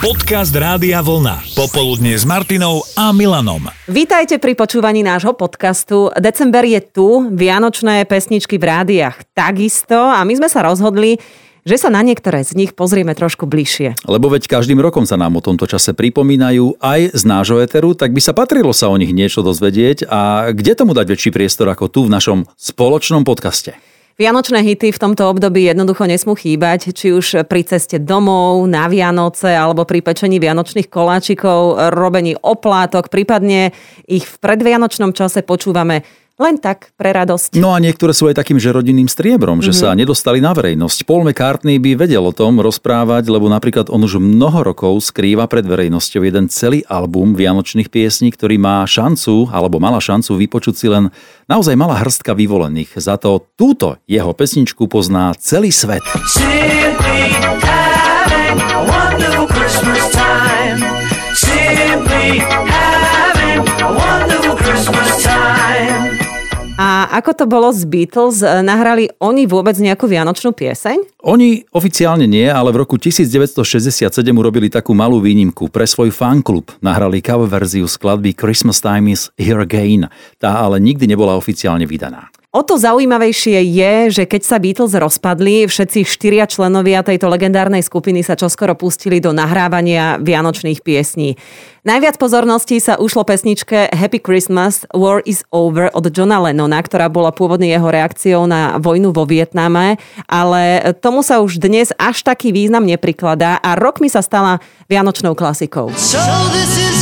Podcast Rádia Vlna. Popoludne s Martinou a Milanom. Vítajte pri počúvaní nášho podcastu. December je tu, vianočné pesničky v rádiách takisto a my sme sa rozhodli, že sa na niektoré z nich pozrieme trošku bližšie. Lebo veď každým rokom sa nám o tomto čase pripomínajú aj z nášho eteru, tak by sa patrilo sa o nich niečo dozvedieť a kde tomu dať väčší priestor ako tu v našom spoločnom podcaste. Vianočné hity v tomto období jednoducho nesmú chýbať, či už pri ceste domov, na Vianoce alebo pri pečení vianočných koláčikov, robení oplátok, prípadne ich v predvianočnom čase počúvame len tak, pre radosť. No a niektoré sú aj takým, že rodinným striebrom, že mm-hmm. sa nedostali na verejnosť. Paul McCartney by vedel o tom rozprávať, lebo napríklad on už mnoho rokov skrýva pred verejnosťou jeden celý album vianočných piesní, ktorý má šancu, alebo mala šancu vypočuť si len naozaj malá hrstka vyvolených. Za to túto jeho pesničku pozná celý svet. Simply having a wonderful Christmas time. Simply having ako to bolo z Beatles? Nahrali oni vôbec nejakú vianočnú pieseň? Oni oficiálne nie, ale v roku 1967 urobili takú malú výnimku. Pre svoj fanklub nahrali cover verziu skladby Christmas Time is Here Again. Tá ale nikdy nebola oficiálne vydaná. O to zaujímavejšie je, že keď sa Beatles rozpadli, všetci štyria členovia tejto legendárnej skupiny sa čoskoro pustili do nahrávania vianočných piesní. Najviac pozorností sa ušlo pesničke Happy Christmas, War is Over od Johna Lennona, ktorá bola pôvodne jeho reakciou na vojnu vo Vietname, ale tomu sa už dnes až taký význam neprikladá a rok mi sa stala vianočnou klasikou. So this is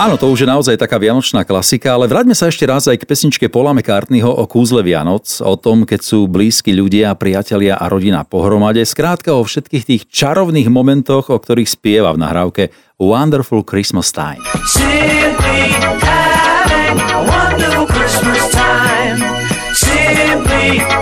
Áno, to už je naozaj taká vianočná klasika, ale vráťme sa ešte raz aj k pesničke Paula McCartneyho o kúzle Vianoc, o tom, keď sú blízki ľudia, priatelia a rodina pohromade, skrátka o všetkých tých čarovných momentoch, o ktorých spieva v nahrávke Wonderful Christmas Time. Simply having a wonderful Christmas time. Simply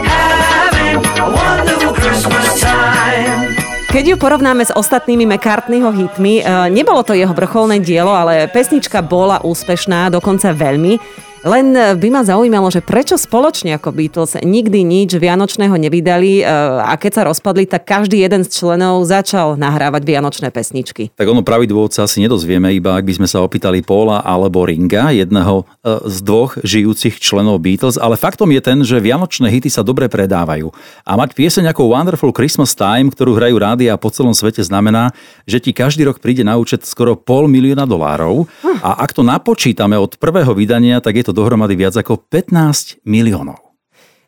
Keď ju porovnáme s ostatnými McCartneyho hitmi, e, nebolo to jeho vrcholné dielo, ale pesnička bola úspešná, dokonca veľmi. Len by ma zaujímalo, že prečo spoločne ako Beatles nikdy nič vianočného nevydali e, a keď sa rozpadli, tak každý jeden z členov začal nahrávať vianočné pesničky. Tak ono pravý dôvod sa asi nedozvieme, iba ak by sme sa opýtali Paula alebo Ringa, jedného e, z dvoch žijúcich členov Beatles, ale faktom je ten, že vianočné hity sa dobre predávajú. A mať pieseň ako Wonderful Christmas Time, ktorú hrajú rádia po celom svete, znamená, že ti každý rok príde na účet skoro pol milióna dolárov. Hm. A ak to napočítame od prvého vydania, tak je to dohromady viac ako 15 miliónov.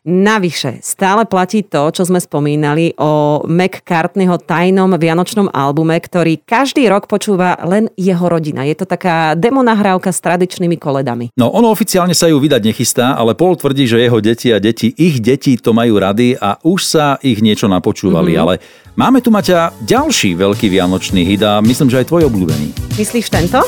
Navyše, stále platí to, čo sme spomínali o McCartneyho tajnom vianočnom albume, ktorý každý rok počúva len jeho rodina. Je to taká demonahrávka s tradičnými koledami. No, ono oficiálne sa ju vydať nechystá, ale Paul tvrdí, že jeho deti a deti ich deti to majú rady a už sa ich niečo napočúvali. Mm-hmm. Ale máme tu, Maťa, ďalší veľký vianočný hit a myslím, že aj tvoj obľúbený. Myslíš tento?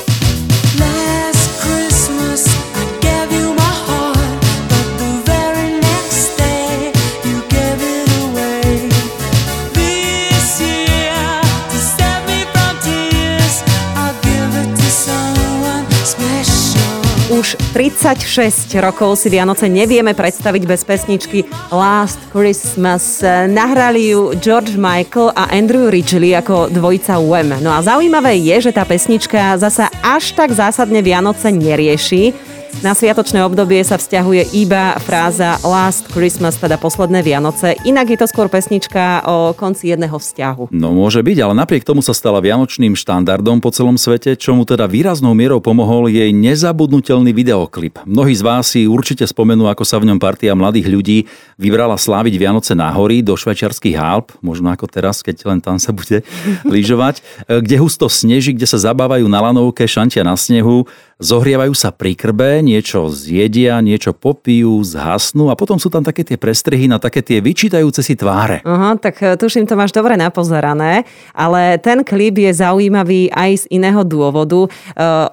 36 rokov si Vianoce nevieme predstaviť bez pesničky Last Christmas. Nahrali ju George Michael a Andrew Ridgely ako dvojica Wem. No a zaujímavé je, že tá pesnička zasa až tak zásadne Vianoce nerieši, na sviatočné obdobie sa vzťahuje iba fráza Last Christmas, teda posledné Vianoce. Inak je to skôr pesnička o konci jedného vzťahu. No môže byť, ale napriek tomu sa stala vianočným štandardom po celom svete, čomu teda výraznou mierou pomohol jej nezabudnutelný videoklip. Mnohí z vás si určite spomenú, ako sa v ňom partia mladých ľudí vybrala sláviť Vianoce na hory do švajčiarských Alp, možno ako teraz, keď len tam sa bude lyžovať, kde husto sneží, kde sa zabávajú na lanovke, šantia na snehu, zohrievajú sa pri krbe, niečo zjedia, niečo popijú, zhasnú a potom sú tam také tie prestrihy na také tie vyčítajúce si tváre. Aha, tak e, tuším, to máš dobre napozerané, ale ten klip je zaujímavý aj z iného dôvodu. E,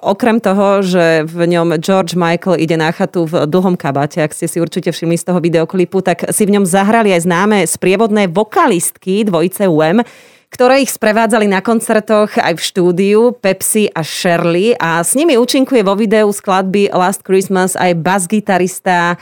okrem toho, že v ňom George Michael ide na chatu v dlhom kabate, ak ste si určite všimli z toho videoklipu, tak si v ňom zahrali aj známe sprievodné vokalistky dvojice Wem, ktoré ich sprevádzali na koncertoch aj v štúdiu Pepsi a Shirley. A s nimi účinkuje vo videu skladby Last Christmas aj bas-gitarista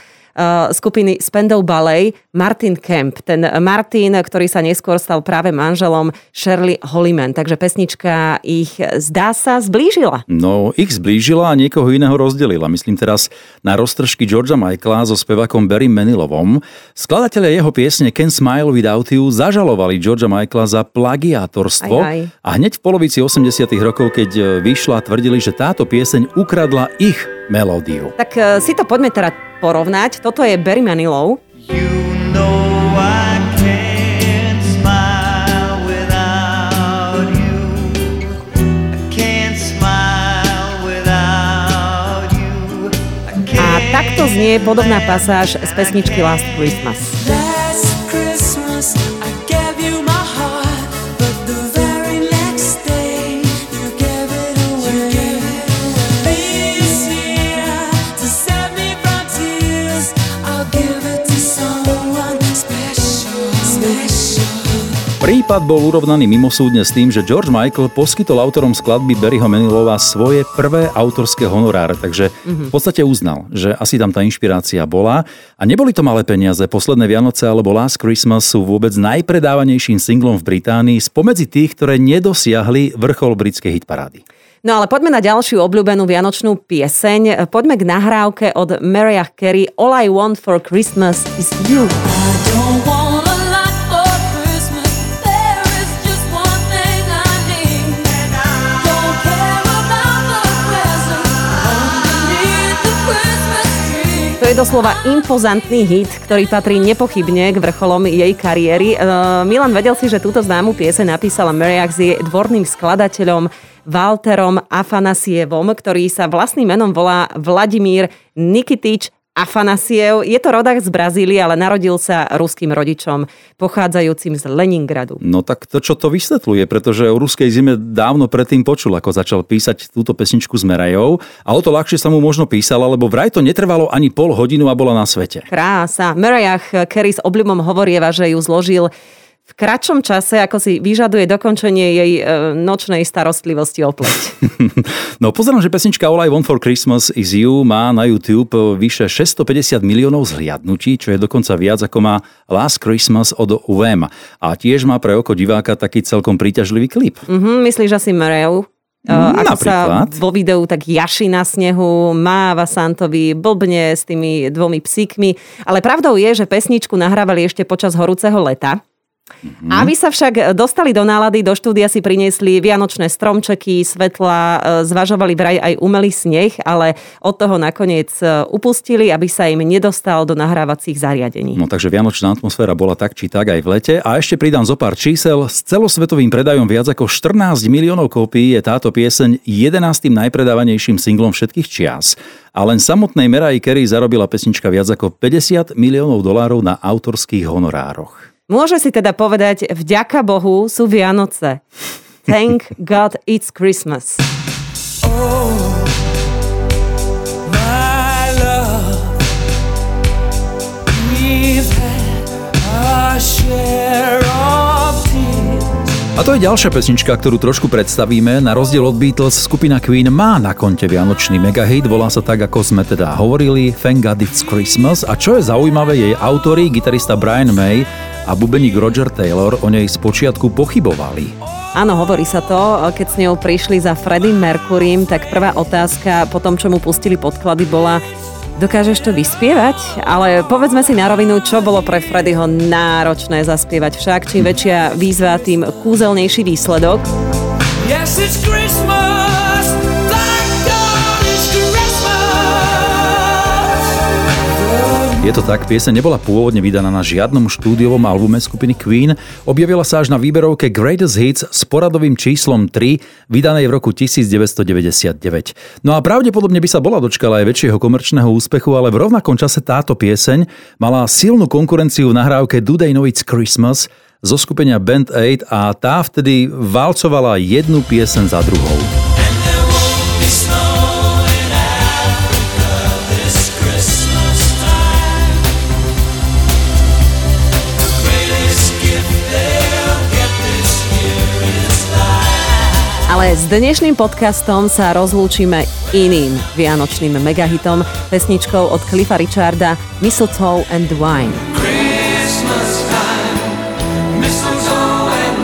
skupiny Spendou Ballet Martin Kemp. Ten Martin, ktorý sa neskôr stal práve manželom Shirley Holliman. Takže pesnička ich zdá sa zblížila. No, ich zblížila a niekoho iného rozdelila. Myslím teraz na roztržky Georgia Michaela so spevakom Barry Manilovom. Skladatelia jeho piesne Can Smile Without You zažalovali Georgia Michaela za plagiátorstvo Aj, aj. a hneď v polovici 80 rokov, keď e, vyšla, tvrdili, že táto pieseň ukradla ich melódiu. Tak uh, si to poďme teda porovnať. Toto je Barry Manilow. You know I can't smile without you. I can't smile without you. I A can't takto znie podobná pasáž z pesničky. Last Christmas Prípad bol urovnaný mimosúdne s tým, že George Michael poskytol autorom skladby Barryho Manilova svoje prvé autorské honoráre, takže v podstate uznal, že asi tam tá inšpirácia bola. A neboli to malé peniaze. Posledné Vianoce alebo Last Christmas sú vôbec najpredávanejším singlom v Británii spomedzi tých, ktoré nedosiahli vrchol britskej hitparády. No ale poďme na ďalšiu obľúbenú vianočnú pieseň. Poďme k nahrávke od Mariah Carey All I Want for Christmas is You. To je doslova impozantný hit, ktorý patrí nepochybne k vrcholom jej kariéry. Uh, Milan vedel si, že túto známu pieseň napísala Mariah s jej dvorným skladateľom Walterom Afanasievom, ktorý sa vlastným menom volá Vladimír Nikitič Afanasiev. Je to rodák z Brazílie, ale narodil sa ruským rodičom, pochádzajúcim z Leningradu. No tak to, čo to vysvetľuje, pretože o ruskej zime dávno predtým počul, ako začal písať túto pesničku s Merajou a o to ľahšie sa mu možno písala, lebo vraj to netrvalo ani pol hodinu a bola na svete. Krása. Mariah Carey s obľubom hovorieva, že ju zložil v kratšom čase, ako si vyžaduje dokončenie jej e, nočnej starostlivosti o pleť. No pozerám, že pesnička All I Want for Christmas is You má na YouTube vyše 650 miliónov zhliadnutí, čo je dokonca viac ako má Last Christmas od UM. A tiež má pre oko diváka taký celkom príťažlivý klip. Mhm, myslíš asi Mariah? Uh, ako sa Napríklad. vo videu tak jaši na snehu, máva Santovi, blbne s tými dvomi psíkmi. Ale pravdou je, že pesničku nahrávali ešte počas horúceho leta. Mhm. Aby sa však dostali do nálady, do štúdia si priniesli vianočné stromčeky, svetla, e, zvažovali vraj aj umelý sneh, ale od toho nakoniec e, upustili, aby sa im nedostal do nahrávacích zariadení. No takže vianočná atmosféra bola tak či tak aj v lete. A ešte pridám zo pár čísel. S celosvetovým predajom viac ako 14 miliónov kópií je táto pieseň 11. najpredávanejším singlom všetkých čias. A len samotnej Mariah Carey zarobila pesnička viac ako 50 miliónov dolárov na autorských honorároch. Môže si teda povedať, vďaka Bohu sú Vianoce. Thank God it's Christmas. A to je ďalšia pesnička, ktorú trošku predstavíme. Na rozdiel od Beatles, skupina Queen má na konte vianočný megahit, volá sa tak, ako sme teda hovorili, Thank God It's Christmas. A čo je zaujímavé, jej autori, gitarista Brian May a bubeník Roger Taylor o nej spočiatku pochybovali. Áno, hovorí sa to, keď s ňou prišli za Freddie Mercurym, tak prvá otázka po tom, čo mu pustili podklady, bola Dokážeš to vyspievať? Ale povedzme si na rovinu, čo bolo pre Freddyho náročné zaspievať. Však čím väčšia výzva, tým kúzelnejší výsledok. Yes, it's Christmas. Je to tak, pieseň nebola pôvodne vydaná na žiadnom štúdiovom albume skupiny Queen, objavila sa až na výberovke Greatest Hits s poradovým číslom 3, vydanej v roku 1999. No a pravdepodobne by sa bola dočkala aj väčšieho komerčného úspechu, ale v rovnakom čase táto pieseň mala silnú konkurenciu v nahrávke Do They Know It's Christmas zo skupenia Band 8 a tá vtedy valcovala jednu pieseň za druhou. Ale s dnešným podcastom sa rozlúčime iným vianočným megahitom, pesničkou od Cliffa Richarda Mistletoe and Wine. Time, mistletoe and.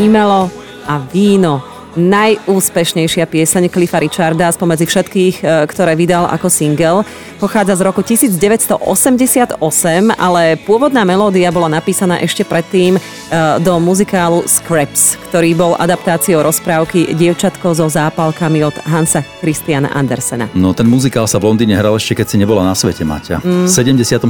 Imelo a víno. Najúspešnejšia pieseň Cliffa Richarda spomedzi všetkých, e, ktoré vydal ako single, pochádza z roku 1988, ale pôvodná melódia bola napísaná ešte predtým e, do muzikálu Scraps, ktorý bol adaptáciou rozprávky Dievčatko so zápalkami od Hansa Christiana Andersena. No ten muzikál sa v Londýne hral ešte, keď si nebola na svete, Maťa. V 76.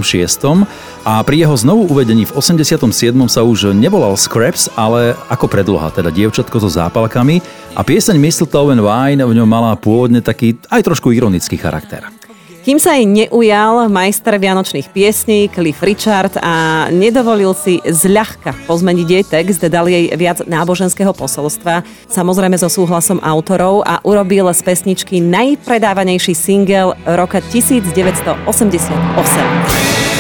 A pri jeho znovu uvedení v 87. sa už nevolal Scraps, ale ako predloha, teda Dievčatko so zápalkami. A pieseň Mistletoe and Wine v ňom mala pôvodne taký aj trošku ironický charakter. Kým sa jej neujal majster vianočných piesní Cliff Richard a nedovolil si zľahka pozmeniť jej text, dal jej viac náboženského posolstva, samozrejme so súhlasom autorov a urobil z pesničky najpredávanejší single roka 1988.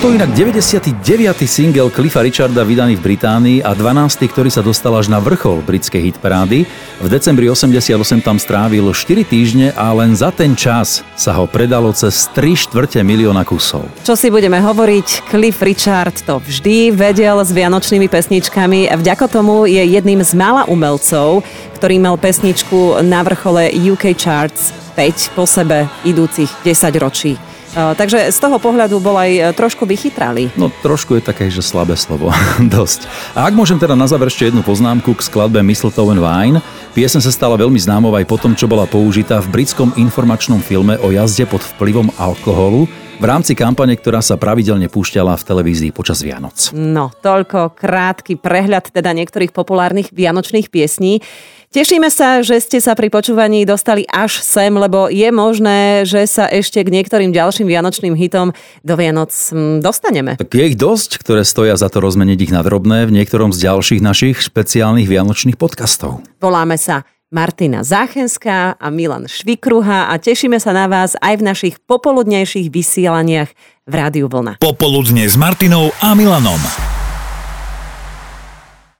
bol to inak 99. single Cliffa Richarda vydaný v Británii a 12. ktorý sa dostal až na vrchol britskej hitparády. V decembri 88 tam strávil 4 týždne a len za ten čas sa ho predalo cez 3 štvrte milióna kusov. Čo si budeme hovoriť, Cliff Richard to vždy vedel s vianočnými pesničkami a vďaka tomu je jedným z mála umelcov, ktorý mal pesničku na vrchole UK Charts 5 po sebe idúcich 10 ročí. E, Takže z toho pohľadu bol aj e, trošku vychytralý. No trošku je také, že slabé slovo. Dosť. A ak môžem teda na záver ešte jednu poznámku k skladbe Mistletoe and Wine. Piesen sa stala veľmi známou aj po tom, čo bola použitá v britskom informačnom filme o jazde pod vplyvom alkoholu v rámci kampane, ktorá sa pravidelne púšťala v televízii počas Vianoc. No, toľko krátky prehľad teda niektorých populárnych vianočných piesní. Tešíme sa, že ste sa pri počúvaní dostali až sem, lebo je možné, že sa ešte k niektorým ďalším vianočným hitom do Vianoc hm, dostaneme. Tak je ich dosť, ktoré stoja za to rozmeniť ich na drobné v niektorom z ďalších našich špeciálnych vianočných podcastov. Voláme sa Martina Záchenská a Milan Švikruha a tešíme sa na vás aj v našich popoludnejších vysielaniach v Rádiu Vlna. Popoludne s Martinou a Milanom.